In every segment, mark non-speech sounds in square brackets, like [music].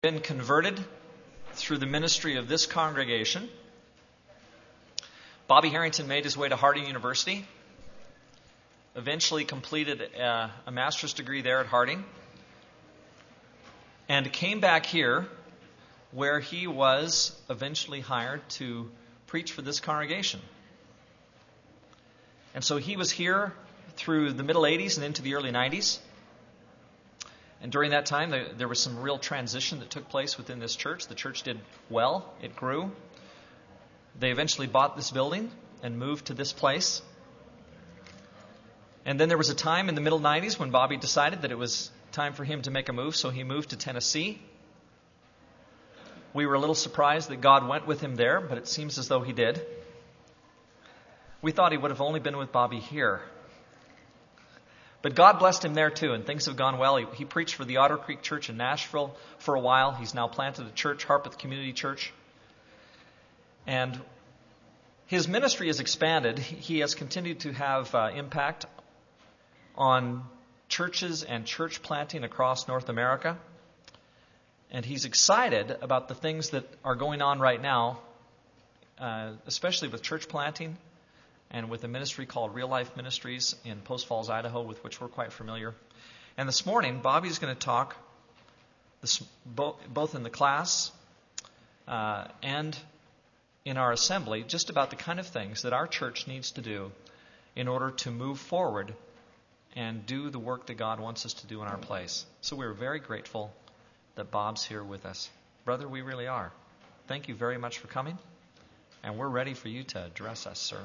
been converted through the ministry of this congregation. Bobby Harrington made his way to Harding University, eventually completed a, a, master's degree there at Harding, and came back here where he was eventually hired to preach for this congregation. And so he was here through the middle 80s and into the early 90s. And during that time, there was some real transition that took place within this church. The church did well, it grew. They eventually bought this building and moved to this place. And then there was a time in the middle 90s when Bobby decided that it was time for him to make a move, so he moved to Tennessee. We were a little surprised that God went with him there, but it seems as though he did. We thought he would have only been with Bobby here. But God blessed him there too, and things have gone well. He, he, preached for the Otter Creek Church in Nashville for a while. He's now planted a church, Harpeth Community Church. And his ministry has expanded. He has continued to have uh, impact on churches and church planting across North America. And he's excited about the things that are going on right now, uh, especially with church planting and with a ministry called Real Life Ministries in Post Falls, Idaho, with which we're quite familiar. And this morning, Bobby's going to talk this, both in the class uh, and in our assembly just about the kind of things that our church needs to do in order to move forward and do the work that God wants us to do in our place. So we're very grateful that Bob's here with us. Brother, we really are. Thank you very much for coming, and we're ready for you to address us, sir.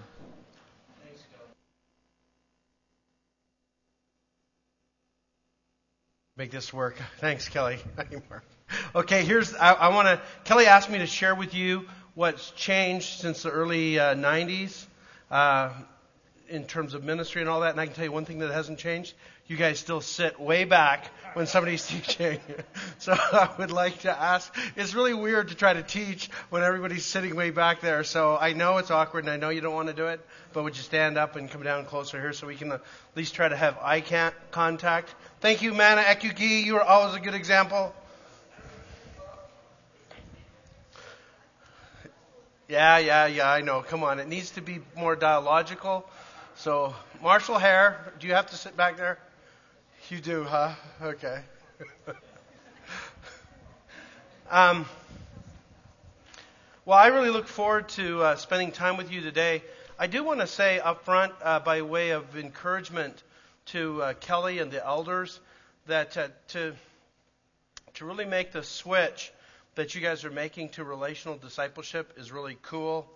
Make this work. [laughs] Thanks, Kelly. [laughs] okay, here's I, I want to. Kelly asked me to share with you what's changed since the early uh, 90s uh, in terms of ministry and all that. And I can tell you one thing that hasn't changed. You guys still sit way back when somebody's [laughs] teaching. so I would like to ask. It's really weird to try to teach when everybody's sitting way back there. So I know it's awkward, and I know you don't want to do it. But would you stand up and come down closer here so we can at least try to have eye contact? Thank you, Mana Ekugi. You are always a good example. Yeah, yeah, yeah, I know. Come on. It needs to be more dialogical. So, Marshall Hare, do you have to sit back there? You do, huh? Okay. [laughs] um, well, I really look forward to uh, spending time with you today. I do want to say up front, uh, by way of encouragement, to uh, Kelly and the elders that uh, to to really make the switch that you guys are making to relational discipleship is really cool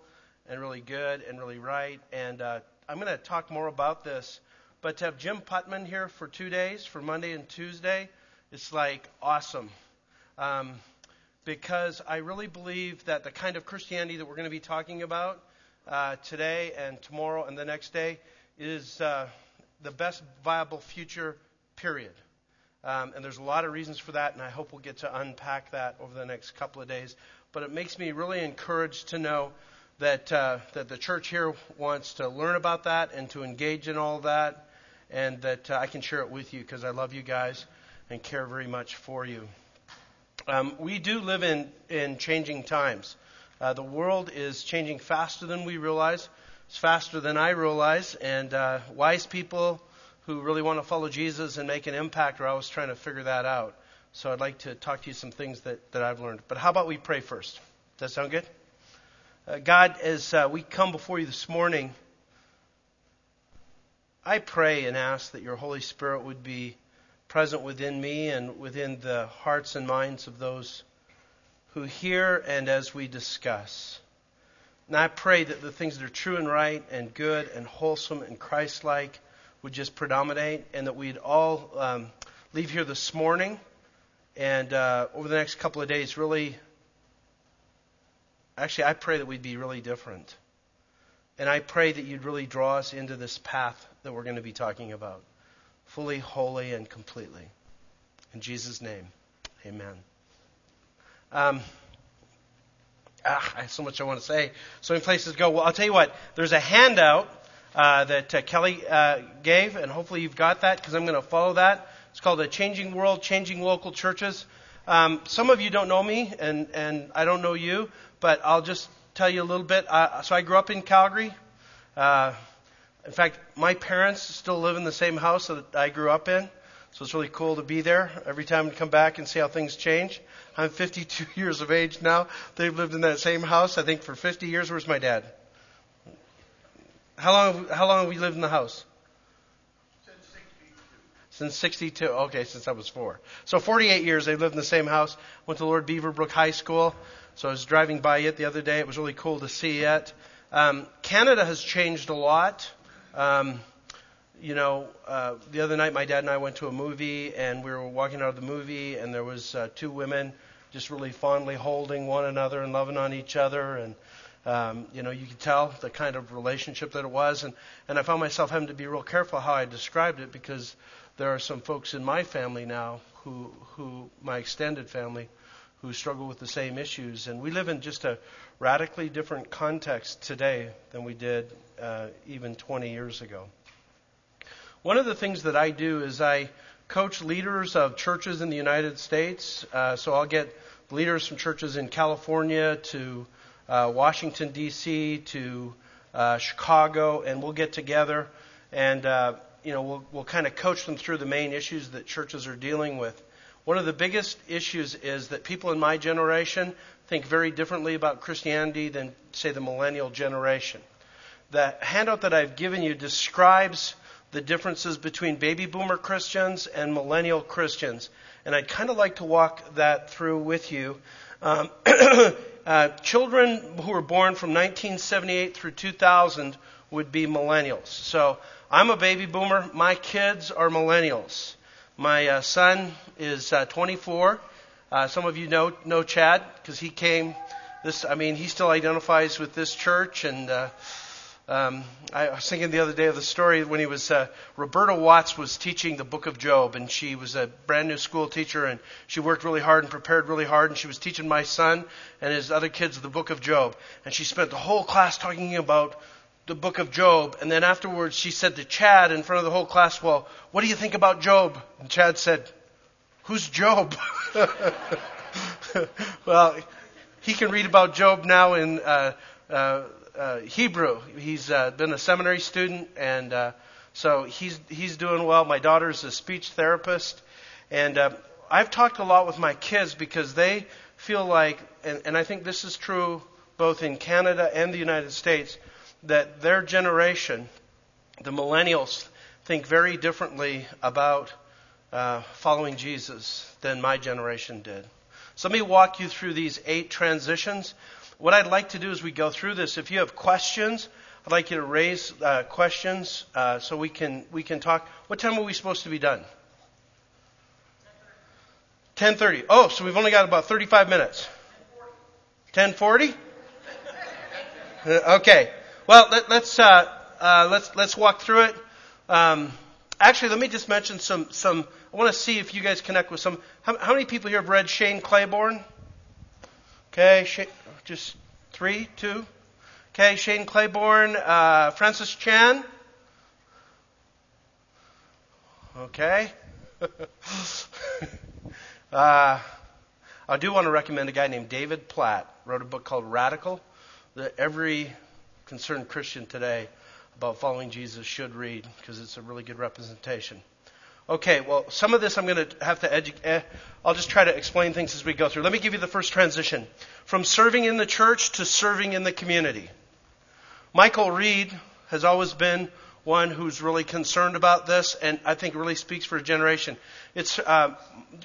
and really good and really right. And uh, I'm going to talk more about this. But to have Jim Putman here for two days, for Monday and Tuesday, it's like awesome. Um, because I really believe that the kind of Christianity that we're going to be talking about uh, today and tomorrow and the next day is uh, the best viable future, period. Um, and there's a lot of reasons for that, and I hope we'll get to unpack that over the next couple of days. But it makes me really encouraged to know that uh, that the church here wants to learn about that and to engage in all that, and that uh, I can share it with you because I love you guys and care very much for you. Um, we do live in in changing times. Uh, the world is changing faster than we realize. It's faster than I realize. And uh, wise people who really want to follow Jesus and make an impact are always trying to figure that out. So I'd like to talk to you some things that, that I've learned. But how about we pray first? Does that sound good? Uh, God, as uh, we come before you this morning, I pray and ask that your Holy Spirit would be present within me and within the hearts and minds of those who hear and as we discuss. And I pray that the things that are true and right and good and wholesome and Christ like would just predominate and that we'd all um, leave here this morning and uh, over the next couple of days really. Actually, I pray that we'd be really different. And I pray that you'd really draw us into this path that we're going to be talking about fully, wholly, and completely. In Jesus' name, amen. Um, ah, I have so much I want to say. So many places to go. Well, I'll tell you what. There's a handout uh, that uh, Kelly uh, gave, and hopefully you've got that because I'm going to follow that. It's called "A Changing World, Changing Local Churches." Um, some of you don't know me, and, and I don't know you, but I'll just tell you a little bit. Uh, so I grew up in Calgary. Uh, in fact, my parents still live in the same house that I grew up in. So it's really cool to be there every time to come back and see how things change. I'm 52 [laughs] years of age now. They've lived in that same house, I think, for 50 years. Where's my dad? How long, how long have we lived in the house? Since 62. Okay, since I was four. So 48 years they've lived in the same house. Went to Lord Beaverbrook High School. So I was driving by it the other day. It was really cool to see it. Um, Canada has changed a lot. Um, you know, uh, the other night my dad and I went to a movie, and we were walking out of the movie, and there was uh, two women just really fondly holding one another and loving on each other, and um, you know, you could tell the kind of relationship that it was, and and I found myself having to be real careful how I described it because there are some folks in my family now who who my extended family who struggle with the same issues. And we live in just a radically different context today than we did uh, even 20 years ago. One of the things that I do is I coach leaders of churches in the United States. Uh, so I'll get leaders from churches in California to uh, Washington, D.C., to uh, Chicago, and we'll get together and uh, you know we'll, we'll kind of coach them through the main issues that churches are dealing with. One of the biggest issues is that people in my generation think very differently about Christianity than, say, the millennial generation. The handout that I've given you describes the differences between baby boomer Christians and millennial Christians. And I'd kind of like to walk that through with you. Um, [clears throat] uh, children who were born from 1978 through 2000 would be millennials. So I'm a baby boomer. My kids are millennials. My uh, son is uh, 24. Uh, some of you know know Chad because he came. This, I mean, he still identifies with this church. And uh, um, I was thinking the other day of the story when he was uh, Roberta Watts was teaching the Book of Job, and she was a brand new school teacher, and she worked really hard and prepared really hard, and she was teaching my son and his other kids the Book of Job, and she spent the whole class talking about the book of Job. And then afterwards, she said to Chad in front of the whole class, Well, what do you think about Job? And Chad said, Who's Job? [laughs] well, he can read about Job now in uh, uh, uh, Hebrew. He's uh, been a seminary student, and uh, so he's he's doing well. My daughter's a speech therapist, and uh, I've talked a lot with my kids because they feel like, and, and I think this is true both in Canada and the United States that their generation, the millennials, think very differently about uh, following Jesus than my generation did. So let me walk you through these eight transitions. What I'd like to do as we go through this, if you have questions, I'd like you to raise uh, questions uh, so we can we can talk. What time are we supposed to be done? 10:30. Oh, so we've only got about 35 minutes. 10:40. [laughs] okay. Well, let, us uh, uh, let's let's walk through it. Um, actually, let me just mention some some. I want to see if you guys connect with some. How, how many people here have read Shane Claiborne? Okay, Shane, just three, two. Okay, Shane Claiborne, uh, Francis Chan. Okay. [laughs] uh, I do want to recommend a guy named David Platt. Wrote a book called Radical. That every concerned Christian today about following Jesus should read because it's a really good representation. Okay, well, some of this I'm going to have to educate. Eh, I'll just try to explain things as we go through. Let me give you the first transition from serving in the church to serving in the community. Michael Reed has always been one who's really concerned about this, and I think really speaks for a generation. It's uh,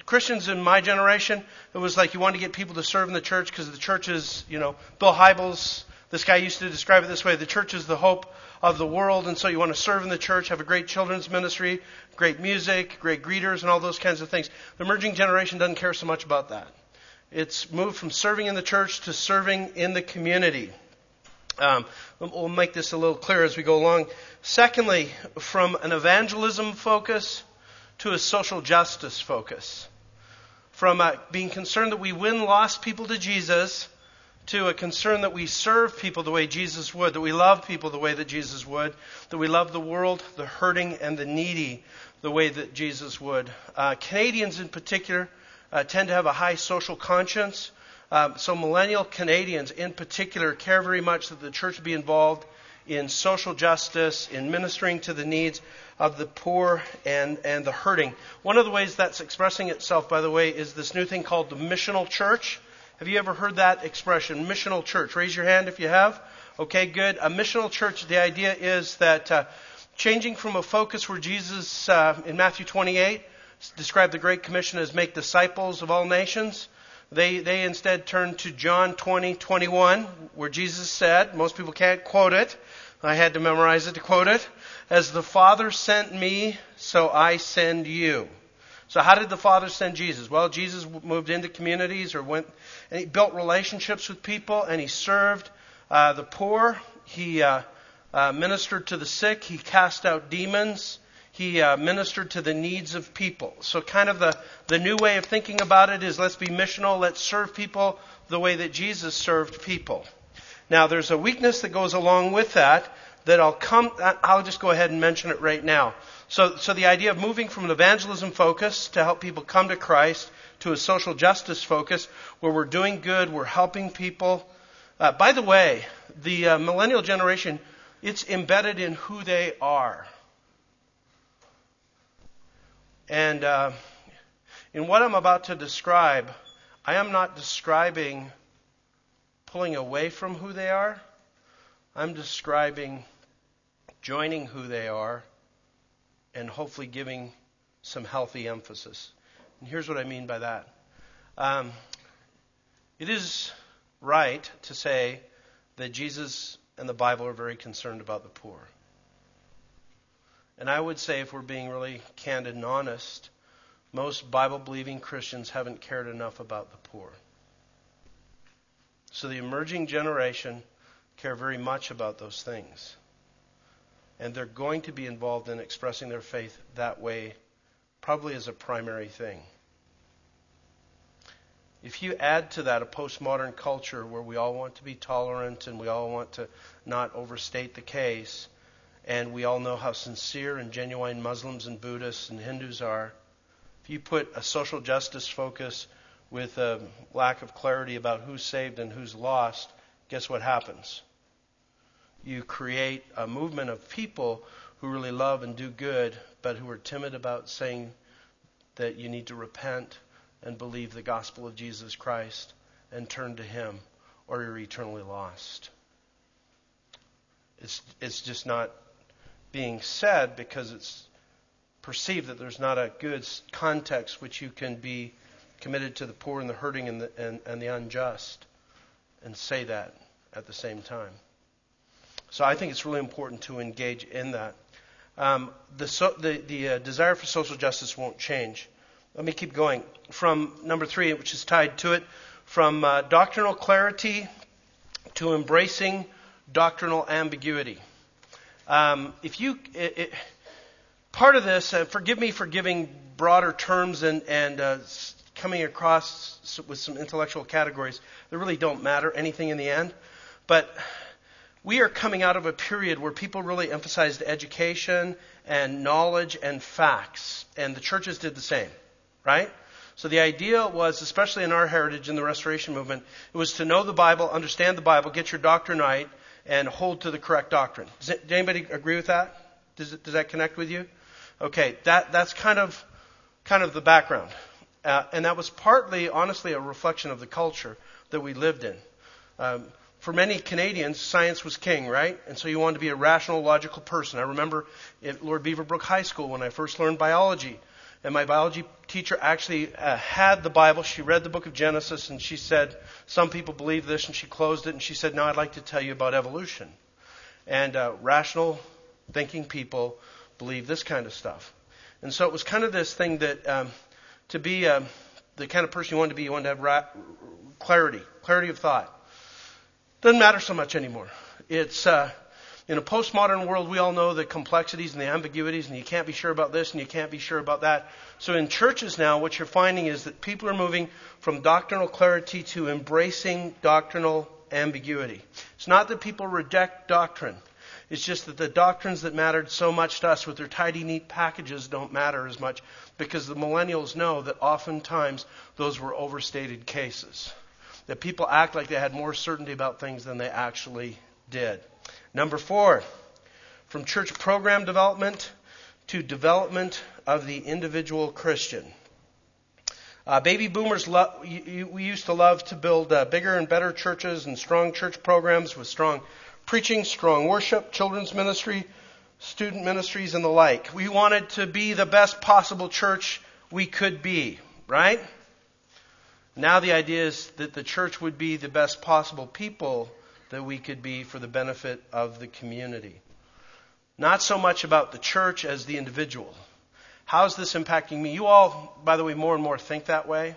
Christians in my generation. It was like you want to get people to serve in the church because the church is, you know, Bill Hybels this guy used to describe it this way the church is the hope of the world, and so you want to serve in the church, have a great children's ministry, great music, great greeters, and all those kinds of things. The emerging generation doesn't care so much about that. It's moved from serving in the church to serving in the community. Um, we'll make this a little clearer as we go along. Secondly, from an evangelism focus to a social justice focus. From uh, being concerned that we win lost people to Jesus to a concern that we serve people the way Jesus would, that we love people the way that Jesus would, that we love the world, the hurting, and the needy the way that Jesus would. Uh, Canadians in particular, uh, tend to have a high social conscience. Um, so millennial Canadians in particular care very much that the church be involved in social justice, in ministering to the needs of the poor and, and the hurting. One of the ways that's expressing itself, by the way, is this new thing called the missional church. Have you ever heard that expression, missional church? Raise your hand if you have. Okay, good. A missional church, the idea is that uh, changing from a focus where Jesus, uh, in Matthew 28, described the Great Commission as make disciples of all nations, they, they instead turn to John 20, 21, where Jesus said, most people can't quote it, I had to memorize it to quote it. As the Father sent me, so I send you. So how did the Father send Jesus? Well, Jesus moved into communities or went and he built relationships with people and he served uh, the poor. He uh, uh, ministered to the sick. He cast out demons. He uh, ministered to the needs of people. So kind of the, the new way of thinking about it is let's be missional. Let's serve people the way that Jesus served people. Now, there's a weakness that goes along with that that I'll come, I'll just go ahead and mention it right now. So, so the idea of moving from an evangelism focus to help people come to Christ to a social justice focus where we're doing good, we're helping people. Uh, by the way, the uh, millennial generation, it's embedded in who they are. And uh, in what I'm about to describe, I am not describing pulling away from who they are. I'm describing joining who they are and hopefully giving some healthy emphasis. And here's what I mean by that. Um, it is right to say that Jesus and the Bible are very concerned about the poor. And I would say, if we're being really candid and honest, most Bible believing Christians haven't cared enough about the poor. So the emerging generation care very much about those things. And they're going to be involved in expressing their faith that way, probably as a primary thing. If you add to that a postmodern culture where we all want to be tolerant and we all want to not overstate the case, and we all know how sincere and genuine Muslims and Buddhists and Hindus are, if you put a social justice focus with a lack of clarity about who's saved and who's lost, guess what happens? You create a movement of people who really love and do good, but who are timid about saying that you need to repent and believe the gospel of Jesus Christ and turn to Him, or you're eternally lost. It's, it's just not being said because it's perceived that there's not a good context which you can be committed to the poor and the hurting and the, and, and the unjust, and say that at the same time. So I think it's really important to engage in that. Um, the, so, the, the uh, desire for social justice won't change. Let me keep going. From number three, which is tied to it, from uh, doctrinal clarity to embracing doctrinal ambiguity. Um, if you, it, it, part of this, uh, forgive me for giving broader terms and, and uh, coming across with some intellectual categories that really don't matter anything in the end. But we are coming out of a period where people really emphasized education and knowledge and facts, and the churches did the same, right? So the idea was, especially in our heritage in the Restoration Movement, it was to know the Bible, understand the Bible, get your doctrine right, and hold to the correct doctrine. Does, it, does anybody agree with that? Does, it, does that connect with you? Okay, that, that's kind of, kind of the background. Uh, and that was partly, honestly, a reflection of the culture that we lived in. Um, for many Canadians, science was king, right? And so you wanted to be a rational, logical person. I remember at Lord Beaverbrook High School when I first learned biology. And my biology teacher actually uh, had the Bible. She read the book of Genesis and she said, Some people believe this, and she closed it and she said, Now I'd like to tell you about evolution. And uh, rational thinking people believe this kind of stuff. And so it was kind of this thing that um, to be uh, the kind of person you wanted to be, you wanted to have ra- clarity, clarity of thought. Doesn't matter so much anymore. It's uh, in a postmodern world, we all know the complexities and the ambiguities, and you can't be sure about this and you can't be sure about that. So in churches now, what you're finding is that people are moving from doctrinal clarity to embracing doctrinal ambiguity. It's not that people reject doctrine. It's just that the doctrines that mattered so much to us with their tidy, neat packages don't matter as much because the millennials know that oftentimes those were overstated cases. That people act like they had more certainty about things than they actually did. Number four, from church program development to development of the individual Christian. Uh, baby boomers, lo- we used to love to build uh, bigger and better churches and strong church programs with strong preaching, strong worship, children's ministry, student ministries, and the like. We wanted to be the best possible church we could be, right? Now the idea is that the church would be the best possible people that we could be for the benefit of the community. Not so much about the church as the individual. How's this impacting me? You all, by the way, more and more think that way.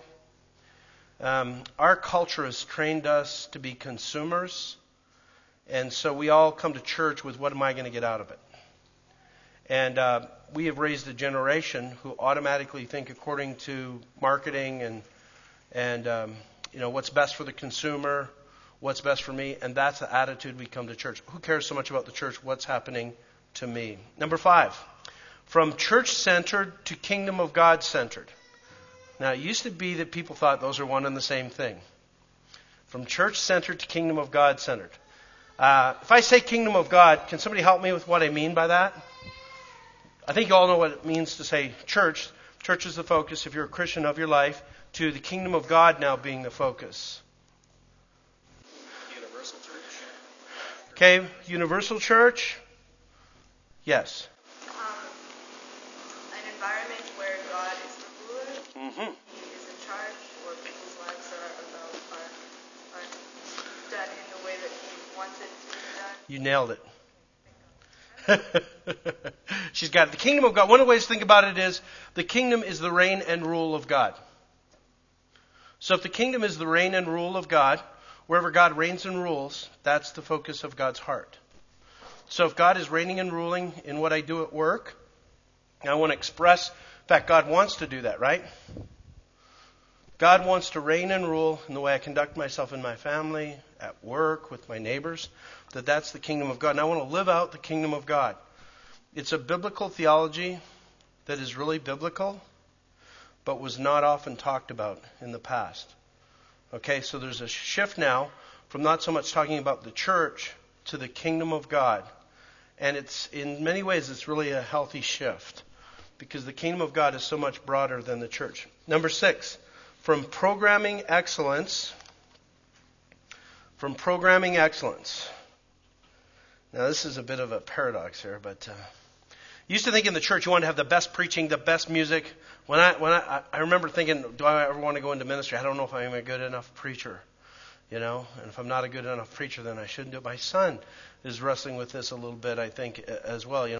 Um, our culture has trained us to be consumers, and so we all come to church with what am I going to get out of it? And uh, we have raised a generation who automatically think according to marketing and and um, you know what's best for the consumer, what's best for me, and that's the attitude we come to church. Who cares so much about the church? What's happening to me? Number five from church centered to kingdom of God centered. Now, it used to be that people thought those are one and the same thing. From church centered to kingdom of God centered. Uh, if I say kingdom of God, can somebody help me with what I mean by that? I think you all know what it means to say church. Church is the focus, if you're a Christian, of your life, to the kingdom of God now being the focus. Universal church. Okay, universal church? Yes. Mm-hmm. He is in charge, or people's lives are about are, are done in the way that he wants it to be done. You nailed it. [laughs] She's got it. The kingdom of God. One of the ways to think about it is the kingdom is the reign and rule of God. So if the kingdom is the reign and rule of God, wherever God reigns and rules, that's the focus of God's heart. So if God is reigning and ruling in what I do at work, I want to express in fact, God wants to do that, right? God wants to reign and rule in the way I conduct myself in my family, at work, with my neighbors, that that's the kingdom of God. And I want to live out the kingdom of God. It's a biblical theology that is really biblical, but was not often talked about in the past. Okay, so there's a shift now from not so much talking about the church to the kingdom of God. And it's, in many ways, it's really a healthy shift because the kingdom of God is so much broader than the church. Number six, from programming excellence, from programming excellence. Now, this is a bit of a paradox here, but uh, used to think in the church you wanted to have the best preaching, the best music. When I when I I remember thinking, do I ever want to go into ministry? I don't know if I'm a good enough preacher, you know. And if I'm not a good enough preacher, then I shouldn't do it. My son is wrestling with this a little bit, I think, as well. You know.